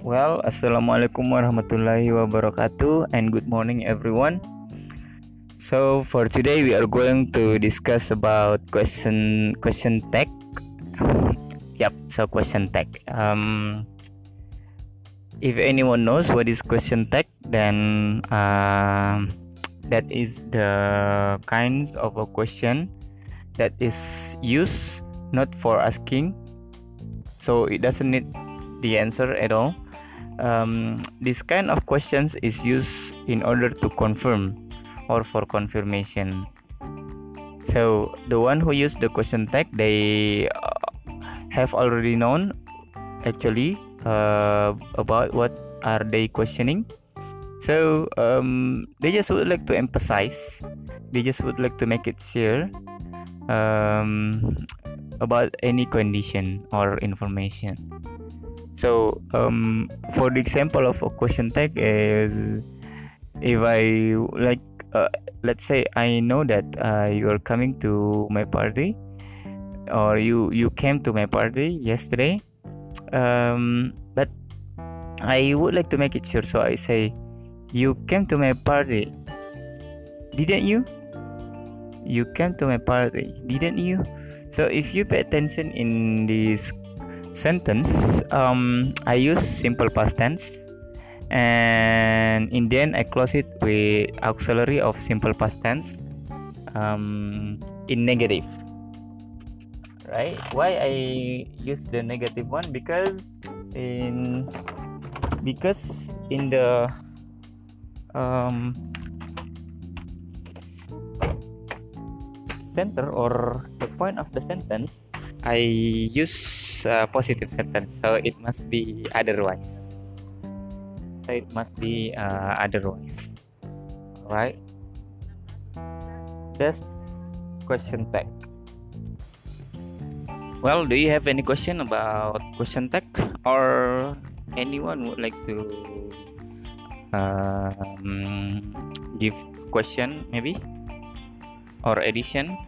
Well, assalamualaikum warahmatullahi wabarakatuh, and good morning, everyone. So for today, we are going to discuss about question question tag. yep, so question tag. Um, if anyone knows what is question tag, then uh, that is the kinds of a question that is used not for asking, so it doesn't need the answer at all um, this kind of questions is used in order to confirm or for confirmation. So the one who use the question tag they uh, have already known actually uh, about what are they questioning. So um, they just would like to emphasize they just would like to make it clear um, about any condition or information so um, for the example of a question tag is if i like uh, let's say i know that uh, you are coming to my party or you you came to my party yesterday um, but i would like to make it sure. So i say you came to my party didn't you? You came to my party didn't you? So if you pay attention in this sentence um, I use simple past tense and in the end I close it with auxiliary of simple past tense um, in negative. Right? Why I use the negative one? Because in because in the um, center or the point of the sentence I use a positive sentence so it must be otherwise. So it must be uh, otherwise. Right that's question tag. Well do you have any question about question tag? Or anyone would like to um, give question maybe? Or addition